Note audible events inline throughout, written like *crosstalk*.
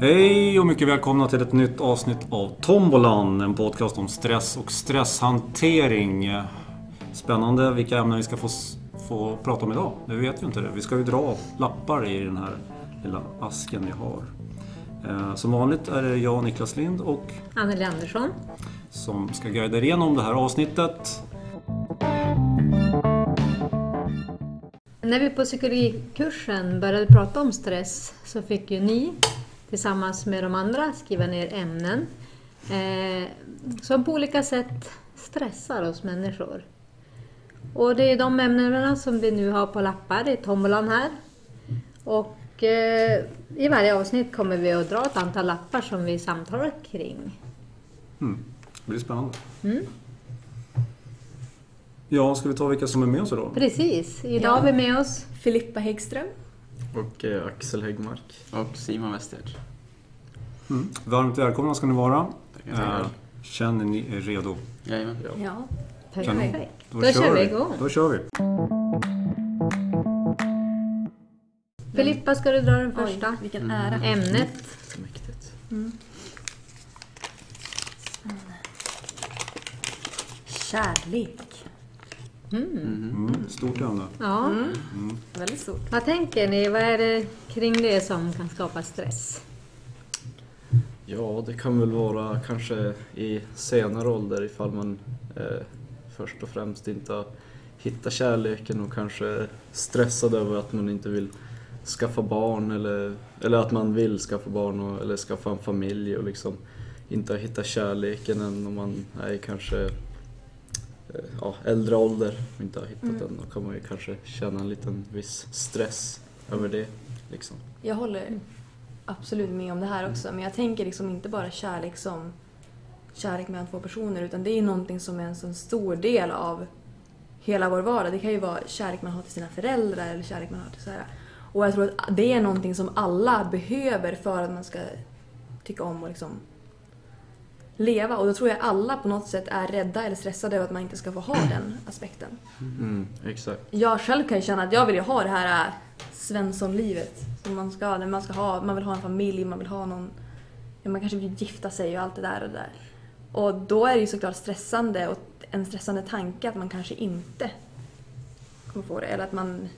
Hej och mycket välkomna till ett nytt avsnitt av Tombolan, en podcast om stress och stresshantering. Spännande vilka ämnen vi ska få, få prata om idag. Det vet vi inte det. Vi ska ju dra lappar i den här lilla asken vi har. Eh, Som vanligt är det jag, Niklas Lind, och Anneli Andersson. som ska guida er igenom det här avsnittet. När vi på psykologikursen började prata om stress så fick ju ni tillsammans med de andra skriva ner ämnen eh, som på olika sätt stressar oss människor. Och det är de ämnena som vi nu har på lappar i tombolan här. Och eh, i varje avsnitt kommer vi att dra ett antal lappar som vi samtalar kring. Mm. Det blir spännande. Mm. Ja, ska vi ta vilka som är med oss idag? Precis, idag Ja. har vi med oss Filippa Häggström. Och eh, Axel Häggmark. Och Simon Westert. Mm. Varmt välkomna ska ni vara. Tackar, tackar. Eh, Känner ni er redo? Jajamän. Ja. Perfekt. Då kör vi igång. Då kör vi. Filippa, ska du dra den första? Oj, vilken ära. Ämnet. Mäktigt. Kärlek. Mm. Stort ämne. Ja. Väldigt stort. Vad tänker ni? Vad är det kring det som kan skapa stress? Ja, det kan väl vara kanske i senare ålder ifall man eh, först och främst inte har hittat kärleken och kanske stressad över att man inte vill skaffa barn eller, eller att man vill skaffa barn och, eller skaffa en familj och liksom inte har hittat kärleken än om man är kanske Eh, ja, äldre ålder och inte har hittat den. Då kan man ju kanske känna en liten viss stress över det. Liksom. Jag håller absolut med om det här också, men jag tänker liksom inte bara kärlek som kärlek mellan två personer, utan det är någonting som är en så stor del av hela vår vardag. Det kan ju vara kärlek man har till sina föräldrar eller kärlek man har till så här. Och jag tror att det är någonting som alla behöver för att man ska tycka om och liksom leva. Och då tror jag alla på något sätt är rädda eller stressade över att man inte ska få ha *clears throat* den aspekten. Mm, exakt. Jag själv kan ju känna att jag vill ju ha det här äh, Svenssonlivet. Som man ska, man ska ha, man vill ha en familj, man vill ha någon, man kanske vill gifta sig och allt det där och det där. Och då är det ju såklart stressande och en stressande tanke att man kanske inte kommer få det. Eller att man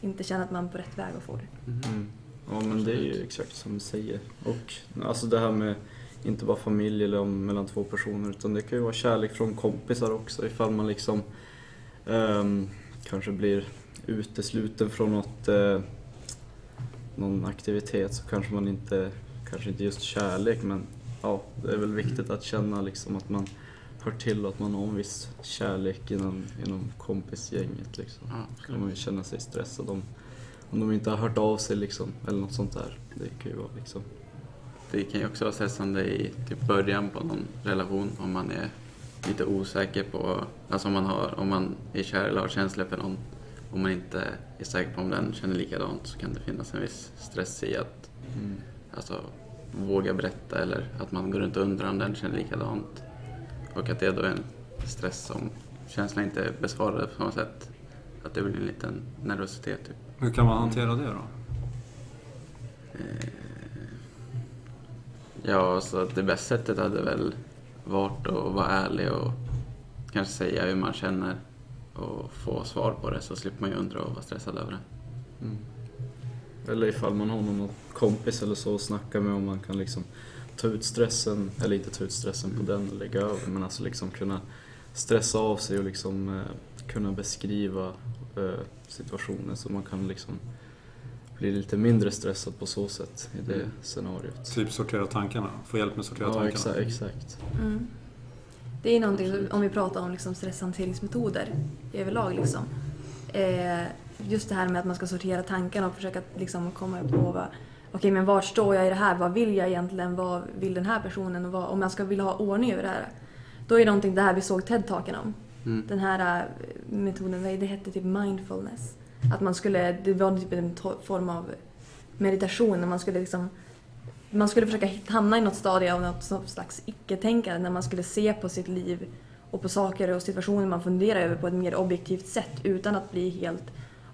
inte känner att man är på rätt väg att få det. Mm. Ja men det är ju exakt som du säger. Och alltså det här med inte bara familj eller om, mellan två personer utan det kan ju vara kärlek från kompisar också ifall man liksom ehm, kanske blir utesluten från något, eh, någon aktivitet så kanske man inte, kanske inte just kärlek men ja, det är väl viktigt att känna liksom att man hör till och att man har en viss kärlek inom, inom kompisgänget liksom. Ja, kan man ju känna sig stressad om, om de inte har hört av sig liksom, eller något sånt där. Det kan ju vara liksom. Det kan ju också vara stressande i typ början på någon relation om man är lite osäker på, alltså om man, har, om man är kär eller har känslor för någon om man inte är säker på om den känner likadant så kan det finnas en viss stress i att Mm. alltså, våga berätta eller att man går runt och undrar om den känner likadant. Och att det då är en stress om känslan inte är besvarade på samma sätt. Att det blir en liten nervositet. Typ. Hur kan man hantera det då? Eh, Ja, så det bästa sättet hade väl varit att vara ärlig och kanske säga hur man känner och få svar på det så slipper man ju undra och vara stressad över det. Mm. Eller ifall man har någon kompis eller så att snacka med om man kan liksom ta ut stressen, eller inte ta ut stressen på den och lägga över men alltså liksom kunna stressa av sig och liksom eh, kunna beskriva eh, situationen så man kan liksom bli lite mindre stressad på så sätt i det Mm. scenariot. Typ sortera tankarna. Få hjälp med att sortera Ja, tankarna. exakt. exakt. Mm. Det är någonting, om vi pratar om liksom stresshanteringsmetoder överlag. Liksom. Eh, just det här med att man ska sortera tankarna och försöka liksom komma på vad, okej men vart står jag i det här? Vad vill jag egentligen? Vad vill den här personen? Och vad, om jag ska vilja ha ordning över det här. Då är det någonting det här vi såg TED-talken om. Mm. Den här eh, metoden, det hette typ mindfulness. Att man skulle, det var typ en form av meditation när man skulle liksom man skulle försöka hamna i något stadie av något slags icke-tänkande när man skulle se på sitt liv och på saker och situationer man funderar över på ett mer objektivt sätt utan att bli helt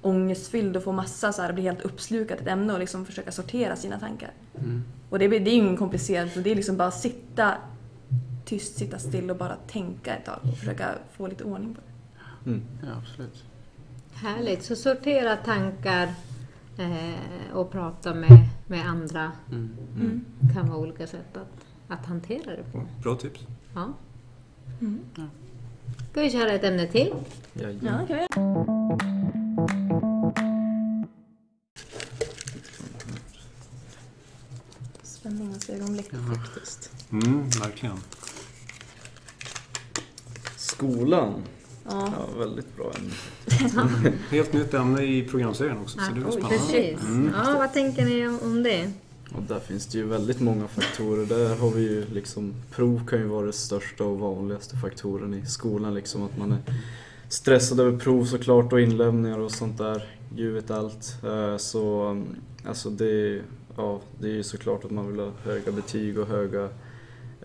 ångestfylld och få massa så här, bli helt uppslukad i ett ämne och liksom försöka sortera sina tankar. Mm. Och det, det är ju ingen komplicerat, så det är liksom bara sitta tyst, sitta still och bara tänka ett tag och försöka få lite ordning på det. Mm. Ja, absolut. Härligt. Så sortera tankar eh, och prata med, med andra Mm. Mm. kan vara olika sätt att, att hantera det på. Bra tips. Ja. Mm. Ska vi köra ett ämne till? Ja, Jajamän. det kan vi göra. Spänningens ögonblick. Ja. Faktiskt. Mm, verkligen. Skolan. Ja. Ja, väldigt bra ämne. Helt nytt ämne i programserien också, så det blir spännande. precis. Mm. Ja, vad tänker ni om, det? Och där finns det ju väldigt många faktorer. Där har vi ju liksom, prov kan ju vara det största och vanligaste faktorn i skolan. Liksom att man är stressad över prov såklart och inlämningar och sånt där. Gud vet allt. Eh, Så mm, alltså det, ja, det är ju såklart att man vill ha höga betyg och höga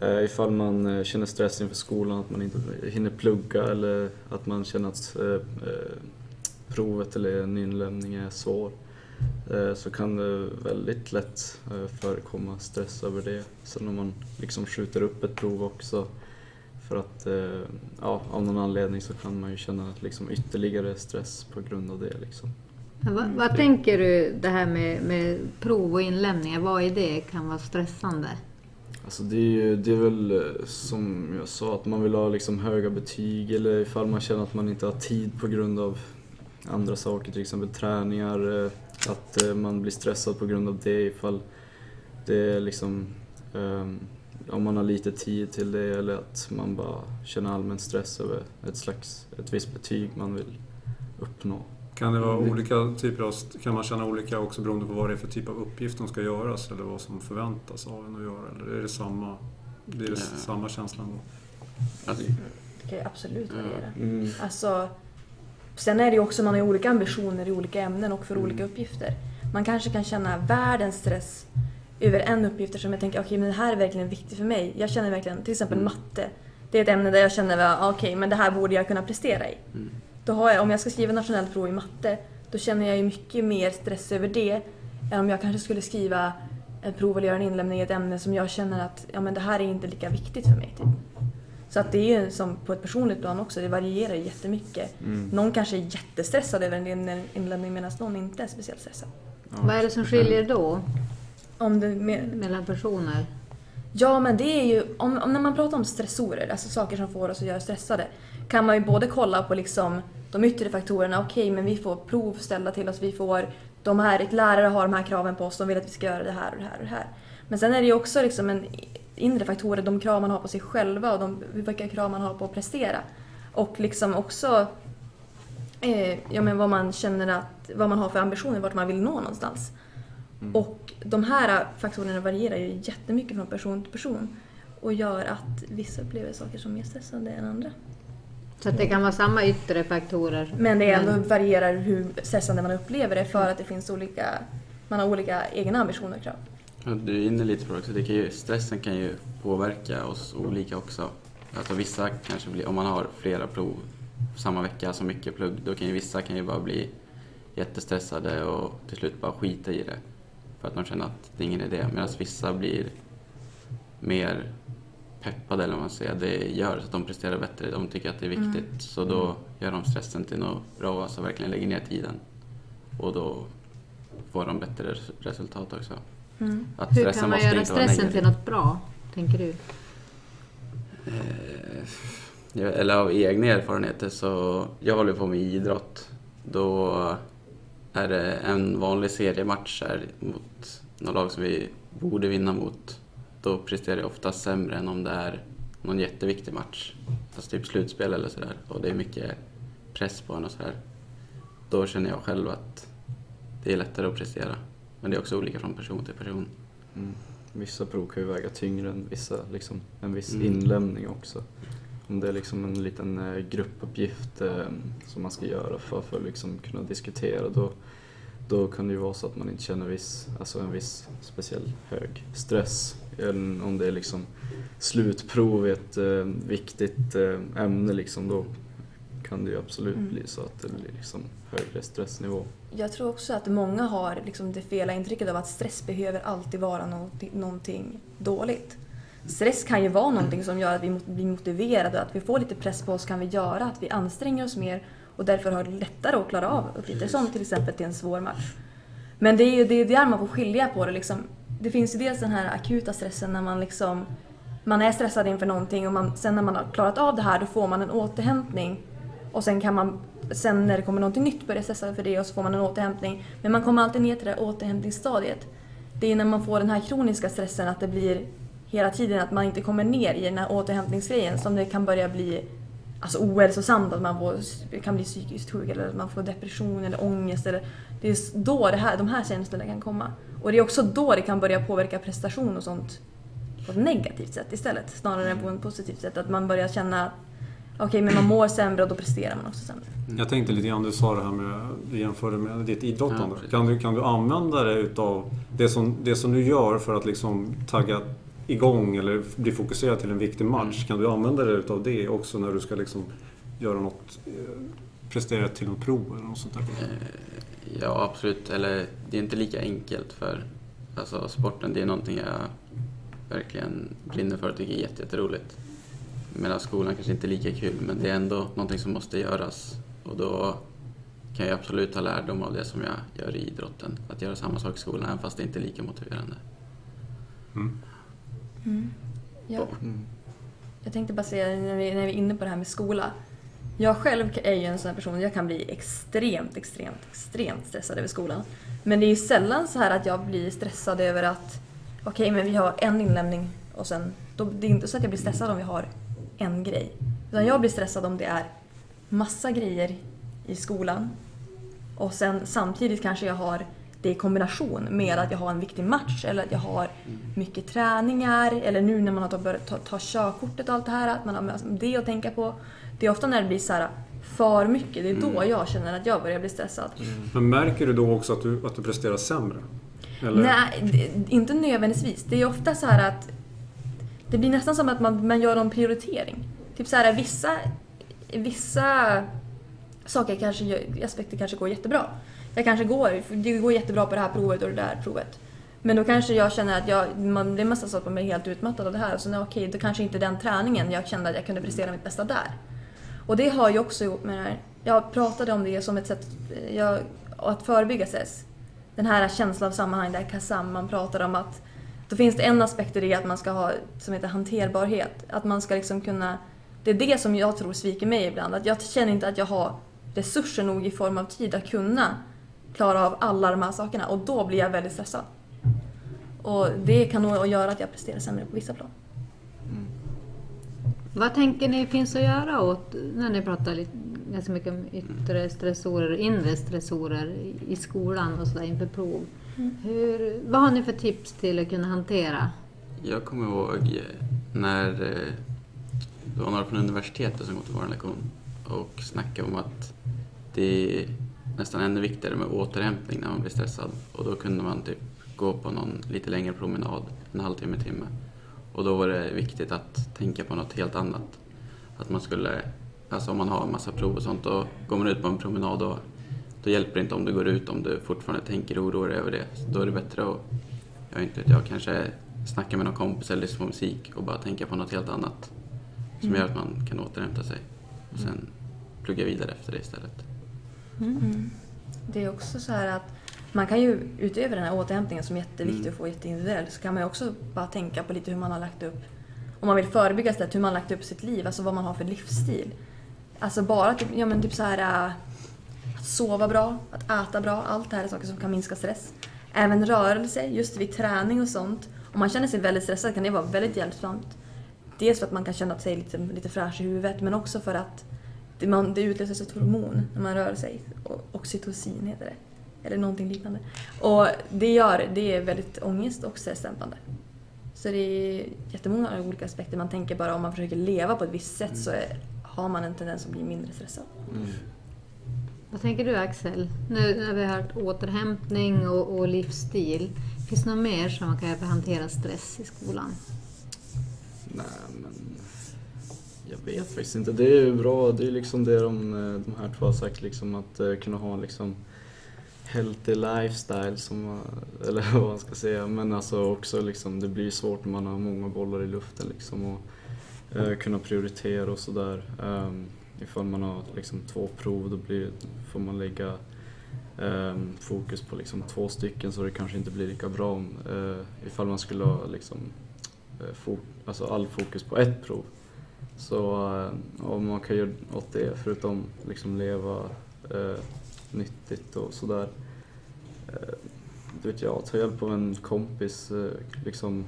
eh, ifall man eh, känner stress inför skolan, att man inte hinner plugga eller att man känner att eh, eh, provet eller en inlämning är svår så kan det väldigt lätt förekomma stress över det. Sen om man liksom skjuter upp ett prov också för att ja, av någon anledning så kan man ju känna liksom ytterligare stress på grund av det. Liksom. Vad, vad tänker du det här med, med prov och inlämningar? Vad i det kan vara stressande? Alltså det är ju det är väl eh, som jag sa att man vill ha liksom höga betyg eller ifall man känner att man inte har tid på grund av andra saker, till exempel träningar, eh, att eh, man blir stressad på grund av det ifall det är liksom um, om man har lite tid till det eller att man bara känner allmän stress över ett slags, ett visst betyg man vill uppnå. Kan det vara olika typer av... Kan man känna olika också beroende på vad det är för typ av uppgift som ska göras eller vad som förväntas av en att göra? Eller är det samma, det Ja. samma känslan då? Alltså, Det kan ju absolut variera. Mm. Alltså, sen är det ju också, man har ju olika ambitioner i olika ämnen och för Mm. olika uppgifter. Man kanske kan känna världens stress över en uppgift som jag tänker, okej men det här är verkligen viktigt för mig. Jag känner verkligen, till exempel Mm. matte. Det är ett ämne där jag känner, okej men det här borde jag kunna prestera i. mm. Då har jag, om jag ska skriva nationellt prov i matte, då känner jag ju mycket mer stress över det än om jag kanske skulle skriva ett prov eller göra en inlämning i ett ämne som jag känner att ja, men det här är inte lika viktigt för mig. Typ. Så att det är ju som på ett personligt plan också, det varierar ju jättemycket. Mm. Någon kanske är jättestressad över en in- inlämning medan någon inte är speciellt stressad. Ja. Vad är det som skiljer då Om det med, mellan personer? Ja, men det är ju, om, om när man pratar om stressorer, alltså saker som får oss att göra stressade, kan man ju både kolla på liksom de yttre faktorerna, okej men vi får prov ställda till oss, vi får de här, lärare har de här kraven på oss, de vill att vi ska göra det här och det här och det här. Men sen är det ju också liksom en inre faktorer, de krav man har på sig själva och de, vilka krav man har på att prestera. Och liksom också eh, ja, men vad man känner att, vad man har för ambitioner, vart man vill nå någonstans. Mm. Och de här faktorerna varierar ju jättemycket från person till person och gör att vissa upplever saker som mer stressande än andra. Så att det kan vara samma yttre faktorer. Men det ändå varierar hur stressande man upplever det för att det finns olika, man har olika egna ambitioner och krav. Ja, Du är inne lite på det också. Det kan ju, stressen kan ju påverka oss olika också. Alltså vissa kanske blir, om man har flera prov samma vecka, så mycket plugg, då kan ju vissa kan ju bara bli jättestressade och till slut bara skita i det. För att de känner att det är ingen idé. Medan vissa blir mer peppade eller vad man säger. Det gör så att de presterar bättre. De tycker att det är viktigt. Så då gör de stressen till något bra, alltså verkligen lägger ner tiden. Och då får de bättre res- resultat också. Mm. Hur kan man göra stressen till något bra, tänker du? Eh, eller av egna erfarenheter så, jag håller på med idrott. Då är det en vanlig seriematch här mot något lag som vi borde vinna mot. Då presterar jag ofta sämre än om det är någon jätteviktig match. Alltså typ slutspel eller sådär. Och det är mycket press på en och sådär. Då känner jag själv att det är lättare att prestera. Men det är också olika från person till person. Mm. Vissa prov kan ju väga tyngre än vissa, liksom, en viss Mm. inlämning också. Om det är liksom en liten eh, gruppuppgift eh, som man ska göra för, för att liksom kunna diskutera då, då kan det ju vara så att man inte känner viss, alltså en viss speciell hög stress. Om det är liksom slutprov i ett eh, viktigt eh, ämne liksom, då kan det ju absolut Mm. bli så att det blir liksom högre stressnivå. Jag tror också att många har liksom det fela intrycket av att stress behöver alltid vara någonting, någonting dåligt. Stress kan ju vara någonting som gör att vi blir motiverade, att vi får lite press på oss kan vi göra, att vi anstränger oss mer och därför har det lättare att klara av uppgifter som till exempel till en svår match. Men det är ju det är där man får skilja på det. Liksom. Det finns ju dels den här akuta stressen när man liksom man är stressad inför någonting och man, sen när man har klarat av det här då får man en återhämtning och sen kan man sen när det kommer någonting nytt börja stressa för det och så får man en återhämtning. Men man kommer alltid ner till det här återhämtningsstadiet. Det är när man får den här kroniska stressen att det blir hela tiden att man inte kommer ner i den här återhämtningsgrejen som det kan börja bli alltså ohälsosamt, att man får, kan bli psykiskt sjuk eller att man får depression eller ångest. Eller, det är då det här, de här känslorna kan komma. Och det är också då det kan börja påverka prestation och sånt på ett negativt sätt istället snarare än på ett positivt sätt. Att man börjar känna okej men man mår sämre och då presterar man också sämre. Jag tänkte lite grann, du sa det här med, du jämförde med ditt idrottande. Ja, kan, du, kan du använda det utav det som, det som du gör för att liksom tagga igång eller bli fokuserad till en viktig match? Mm. Kan du använda det utav det också när du ska liksom göra något, eh, prestera till något prov eller något sånt där? Eh, Ja, absolut. Eller det är inte lika enkelt för alltså, sporten. Det är någonting jag verkligen brinner för och tycker är jätte- jätteroligt. Medan skolan kanske inte är lika kul, men det är ändå någonting som måste göras. Och då kan jag absolut ta lärdom av det som jag gör i idrotten. Att göra samma sak i skolan, även fast det inte är lika motiverande. Mm. Ja. Mm. Jag tänkte bara säga när vi, när vi är inne på det här med skola. Jag själv är ju en sån här person, jag kan bli extremt, extremt, extremt stressad över skolan. Men det är ju sällan så här att jag blir stressad över att okej, men vi har en inlämning och sen, då, det är inte så att jag blir stressad om vi har en grej. Utan jag blir stressad om det är massa grejer i skolan och sen samtidigt kanske jag har det i kombination med att jag har en viktig match eller att jag har mycket träningar eller nu när man har börjat ta, ta körkortet och allt det här, att man har det att tänka på. Det är ofta när det blir så här för mycket, det är då jag känner att jag börjar bli stressad. Men märker du då också att du, att du presterar sämre? Eller? Nej, det- inte nödvändigtvis. Det är ofta så här att det blir nästan som att man, man gör en prioritering. Typ så här vissa, vissa saker kanske, aspekter kanske går jättebra. Jag kanske går, det går jättebra på det här provet och det där provet. Men då kanske jag känner att jag, man, det är massa så att man blir helt utmattad av det här. Så sen okej, då kanske inte den träningen jag kände att jag kunde prestera mitt bästa där. Och det har ju också gjort med det här. Jag pratade om det som ett sätt jag, att förebygga stress. Den här känslan av sammanhang, där KASAM, man pratar om att då finns det en aspekt i det att man ska ha som heter hanterbarhet. Att man ska liksom kunna... Det är det som jag tror sviker mig ibland. Att jag känner inte att jag har resurser nog i form av tid att kunna klara av alla de här sakerna och då blir jag väldigt stressad. Och det kan nog göra att jag presterar sämre på vissa plan. Vad tänker ni finns att göra åt, när ni pratar lite, ganska mycket om yttre stressorer och inre stressorer i- skolan och sådär inför prov? Hur, vad har ni för tips till att kunna hantera? Jag kommer ihåg eh, när eh, det var några från universitetet som kom till vår lektion och snackade om att det nästan ännu viktigare med återhämtning när man blir stressad. Och då kunde man typ gå på någon lite längre promenad, en halvtimme, timme. Och då var det viktigt att tänka på något helt annat. Att man skulle, alltså om man har en massa prov och sånt, då går man ut på en promenad och då hjälper det inte om du går ut om du fortfarande tänker och oroar dig över det. Så då är det bättre att, jag inte, vet jag kanske snacka med någon kompis eller lyssna på musik och bara tänka på något helt annat. Som gör att man kan återhämta sig. Och sen plugga vidare efter det istället. Det är också så här att man kan ju utöver den här återhämtningen som är jätteviktig Mm. att få jätteindividuell så kan man ju också bara tänka på lite hur man har lagt upp, om man vill förebygga stress, hur man har lagt upp sitt liv, alltså vad man har för livsstil. Alltså bara typ, ja men typ så här äh, att sova bra, att äta bra, allt det här är saker som kan minska stress. Även rörelse, just vid träning och sånt. Om man känner sig väldigt stressad kan det vara väldigt hjälpsamt. Dels för att man kan känna sig lite, lite fräsch i huvudet men också för att det, man, det utlöses ett hormon när man rör sig. Oxytocin heter det. Eller någonting liknande. Och det gör, det är väldigt ångest och stressdämpande. Så det är jättemånga olika aspekter. Man tänker bara om man försöker leva på ett visst sätt så är, har man en tendens att bli mindre stressad. Vad tänker du Axel? Nu när vi har hört återhämtning och, och livsstil. Finns det något mer som man kan göra för att hantera stress i skolan? Nej, men jag vet faktiskt inte. Det är ju bra, det är liksom det de, eh, de här två har sagt liksom att eh, kunna ha liksom healthy lifestyle som, eh, *laughs* eller vad man ska säga. Men alltså också liksom, det blir svårt när man har många bollar i luften liksom och eh, kunna prioritera och sådär. Um, ifall man har liksom två prov då blir, får man lägga um, fokus på liksom två stycken så det kanske inte blir lika bra om, uh, ifall man skulle ha liksom, uh, fo- alltså all fokus på ett prov. Så eh, man kan göra åt det förutom liksom leva eh, nyttigt och sådär. Eh, det vet jag, ta hjälp av en kompis, eh, liksom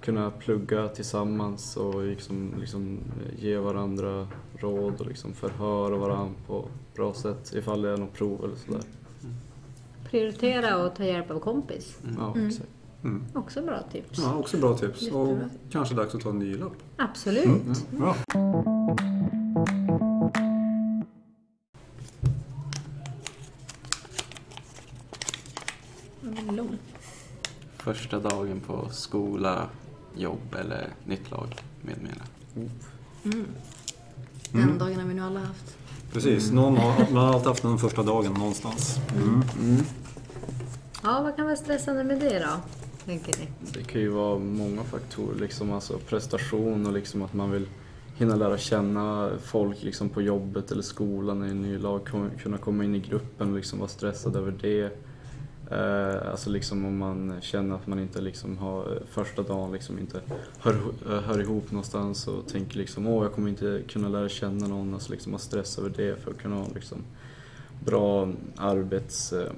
kunna plugga tillsammans och liksom, liksom ge varandra råd och liksom förhöra varandra på bra sätt ifall det är något prov eller sådär. Prioritera och ta hjälp av kompis. Ja, Mm. exakt. Mm. Också bra tips. Ja, också bra tips. Jättebra Och kanske dags att ta en ny lapp. Absolut. Mm. Den är lång. Första dagen på skola, jobb eller nytt lag med mera. Mm. Den dagen har vi nu alla haft. Precis, någon har, *laughs* man har alltid haft den första dagen någonstans. Mm. Mm. Ja, vad kan vara stressande med det då? Tänker ni? Det kan ju vara många faktorer, liksom, alltså prestation och liksom att man vill hinna lära känna folk liksom, på jobbet eller skolan i en ny lag, kunna komma in i gruppen och liksom vara stressad över det. Eh, alltså liksom om man känner att man inte liksom har första dagen liksom inte hör, hör ihop någonstans och tänker liksom åh jag kommer inte kunna lära känna någon, alltså liksom ha stress över det för att kunna ha liksom bra arbets, eh,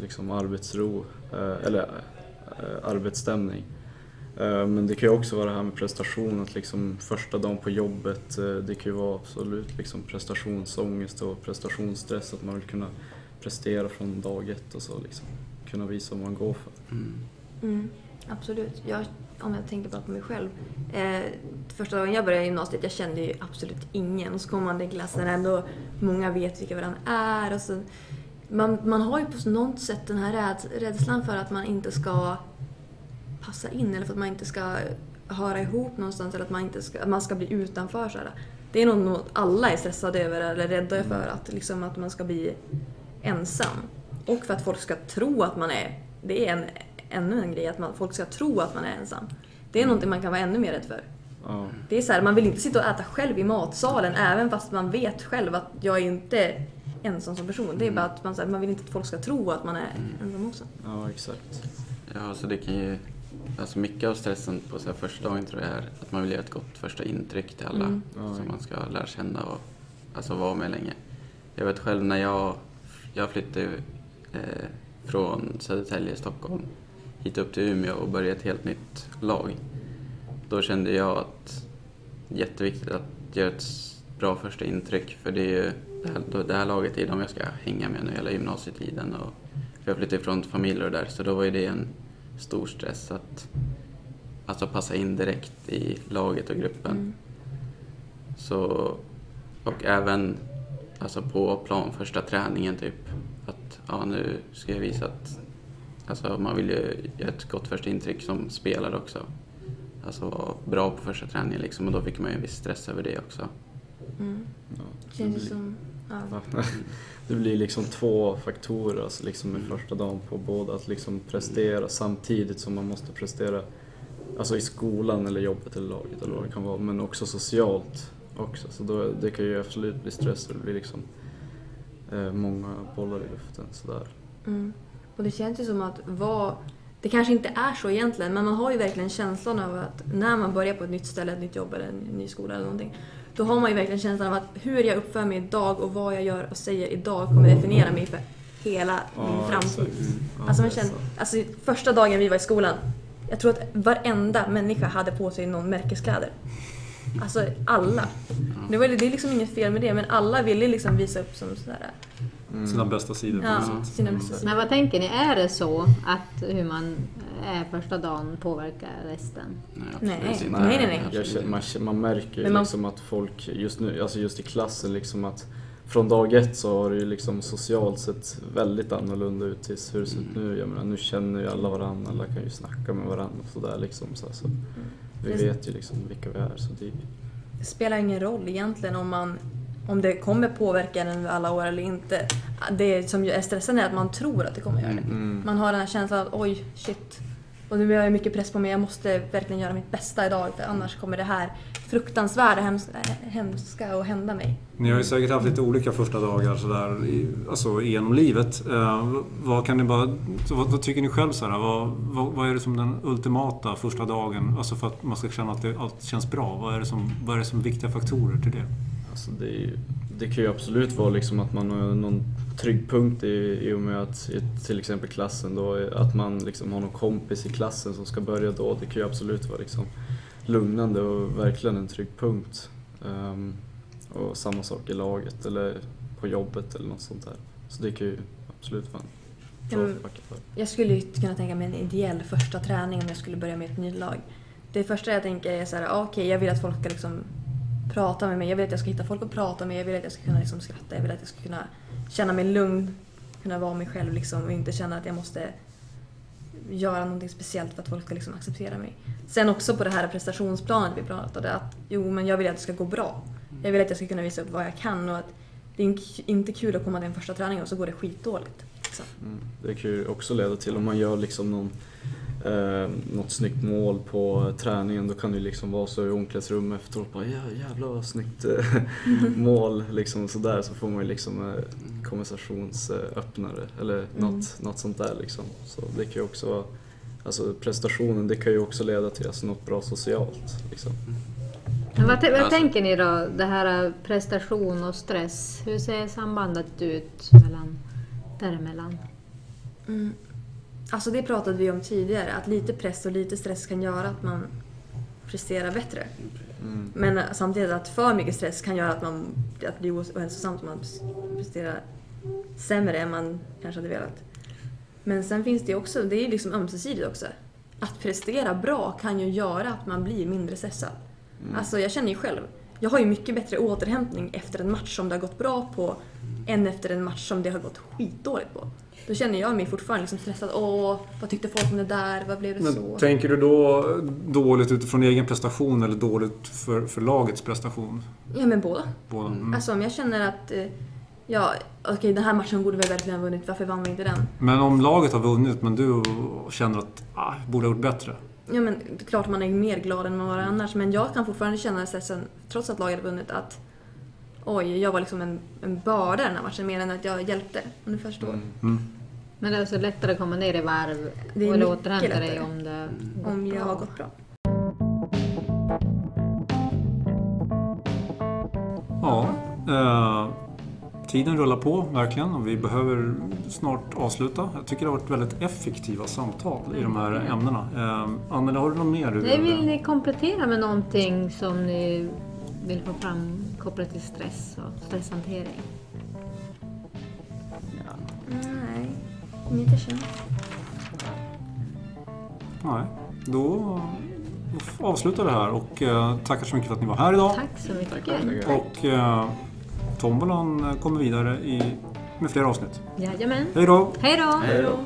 liksom arbetsro eh, eller arbetsstämning. Eh, Men det kan ju också vara det här med prestation, att liksom första dagen på jobbet, eh, det kan ju vara absolut liksom prestationsångest och prestationsstress, att man vill kunna prestera från dag ett och så liksom. Kunna visa vad man går för. Mm. Mm, absolut. Jag, om jag tänker bara på mig själv. Eh, första dagen jag började i gymnasiet, jag kände ju absolut ingen. Och så kommer man till klassen ändå, många vet vilka varandra är. Och så, man, man har ju på något sätt den här räds, rädslan för att man inte ska passa in eller för att man inte ska höra ihop någonstans eller att man, inte ska, att man ska bli utanför. Så här. Det är nog något alla är stressade över eller rädda för, att, liksom, att man ska bli ensam. Och för att folk ska tro att man är... Det är en, ännu en grej, att man, folk ska tro att man är ensam. Det är någonting man kan vara ännu mer rädd för. Ja, Det är så här, man vill inte sitta och äta själv i matsalen även fast man vet själv att jag är inte ensam som person. Det är bara att man, så här, man vill inte att folk ska tro att man är ensam också. ja exakt. Ja, så det kan ju... Alltså mycket av stressen på så här första dagen tror jag är att man vill ge ett gott första intryck till alla Mm. Som man ska lära känna och alltså vara med länge. Jag vet själv när jag, jag flyttade eh, från Södertälje, Stockholm, hit upp till Umeå och började ett helt nytt lag. Då kände jag att jätteviktigt att göra ett bra första intryck för det är ju det här, det här laget är de jag ska hänga med nu hela gymnasietiden. Och, för jag flyttade ifrån familj och där så då var ju det en stor stress att alltså passa in direkt i laget och gruppen. Mm. Så, och även alltså på plan, första träningen typ. Att ja, nu ska jag visa att alltså, man vill ju göra ett gott första intryck som spelare också. Alltså vara bra på första träningen liksom och då fick man ju en viss stress över det också. Mm. Ja, det Känns blir- som... Ja. *laughs* Det blir liksom två faktorer alltså liksom med första dagen på båda. Att liksom prestera samtidigt som man måste prestera alltså i skolan eller jobbet eller laget eller vad det kan vara. Men också socialt också. Så då, det kan ju absolut bli stress och det blir liksom eh, många bollar i luften sådär. Mm. Och det känns ju som att vad... Det kanske inte är så egentligen, men man har ju verkligen känslan av att när man börjar på ett nytt ställe, ett nytt jobb eller en ny skola eller någonting. Då har man ju verkligen känslan av att hur jag uppför mig idag och vad jag gör och säger idag kommer definiera mig för hela min framtid. exakt. Ja, Alltså, man känner, alltså första dagen vi var i skolan, jag tror att varenda människa hade på sig någon märkeskläder. Alltså alla. Det, var, det är liksom inget fel med det, men alla ville liksom visa upp som sådär. Mm. Sina bästa sidor Ja, sina bästa sidor. Men vad tänker ni, är det så att hur man är första dagen påverkar resten? Nej, absolut Nej, inte. nej, nej, nej. Jag känner, man, man märker ju man- liksom att folk just nu, alltså just i klassen liksom att från dag ett så har det ju liksom socialt sett väldigt annorlunda ut tills hur det ser ut nu. Jag menar, nu känner ju alla varandra, alla kan ju snacka med varandra och sådär liksom. Så, så. Vi Precis. vet ju liksom vilka vi är så det, spelar ingen roll egentligen om man om det kommer påverka en alla år eller inte. Det som är stressande är att man tror att det kommer göra det. Mm. Man har den här känslan att oj, shit. Och nu har jag mycket press på mig, jag måste verkligen göra mitt bästa idag för annars kommer det här fruktansvärda, hems- hemska att hända mig. Ni har ju säkert haft lite olika första dagar sådär, alltså genom livet. Eh, vad, kan ni bara, vad, vad tycker ni själv? Så här, vad, vad, vad är det som den ultimata första dagen, alltså för att man ska känna att det, allt känns bra? Vad är, det som, vad är det som viktiga faktorer till det? Alltså det, det kan ju absolut vara liksom att man har någon trygg punkt i, i och med att till exempel klassen då, att man liksom har någon kompis i klassen som ska börja då. Det kan ju absolut vara liksom lugnande och verkligen en trygg punkt. Ehm, och samma sak i laget eller på jobbet eller något sånt där. Så det kan ju absolut vara en bra för. Jag skulle ju kunna tänka mig en ideell första träning om jag skulle börja med ett nytt lag. Det första jag tänker är så här, ah, okej jag vill att folk ska liksom prata med mig, jag vill att jag ska hitta folk att prata med, jag vill att jag ska kunna liksom skratta, jag vill att jag ska kunna känna mig lugn, kunna vara mig själv liksom och inte känna att jag måste göra någonting speciellt för att folk ska liksom acceptera mig. Sen också på det här prestationsplanet vi pratade att jo men jag vill att det ska gå bra. Jag vill att jag ska kunna visa upp vad jag kan och att det är inte kul att komma till en första träning och så går det skitdåligt. Liksom. Mm. Det kan ju också leda till om man gör liksom någon, eh, något snyggt mål på träningen då kan det ju liksom vara så i omklädningsrummet efteråt bara ja, jävlar vad snyggt eh, *laughs* mål liksom sådär så får man ju liksom eh, konversationsöppnare eller något, något sånt där liksom. Så det kan ju också vara, alltså prestationen det kan ju också leda till alltså, något bra socialt liksom. Men vad, vad Alltså- tänker ni då, det här eh, prestation och stress? Hur ser sambandet ut mellan, däremellan? Mm. Alltså det pratade vi om tidigare, att lite press och lite stress kan göra att man presterar bättre. Mm. Men samtidigt att för mycket stress kan göra att man att det blir ohälsosamt och man presterar sämre än man kanske hade velat. Men sen finns det också, det är ju liksom ömsesidigt också. Att prestera bra kan ju göra att man blir mindre stressad. Alltså jag känner ju själv, jag har ju mycket bättre återhämtning efter en match som det har gått bra på än efter en match som det har gått skitdåligt på. Då känner jag mig fortfarande liksom stressad. Åh, vad tyckte folk om det där? Vad blev det Men så? tänker du då dåligt utifrån egen prestation eller dåligt för, för lagets prestation? Ja men båda. Båda. Mm. Alltså om jag känner att, eh, ja okej den här matchen borde vi verkligen ha vunnit, varför vann vi inte den? Men om laget har vunnit men du känner att ah, borde ha gjort bättre? Ja men klart man är mer glad än man var annars men jag kan fortfarande känna stressen, trots att laget har vunnit, att oj, jag var liksom en, en börda den här matchen mer än att jag hjälpte. Om du förstår. Mm. Mm. Men det är alltså lättare att komma ner i varv Det är och återhämta dig om det Om gått jag bra. har gått bra. Ja, eh, tiden rullar på verkligen och vi behöver snart avsluta. Jag tycker det har varit väldigt effektiva samtal i de här ämnena. Eh, Anneli, har du något mer du Nej, vill ni komplettera med någonting som ni vill få fram kopplat till stress och stresshantering? Nej, inte känt. Nej, då avslutar vi här och eh, tackar så mycket för att ni var här idag. Tack så mycket. Och eh, Tombolan kommer vidare i, med fler avsnitt. Jajamän. Hej då! Hej då! Hej då.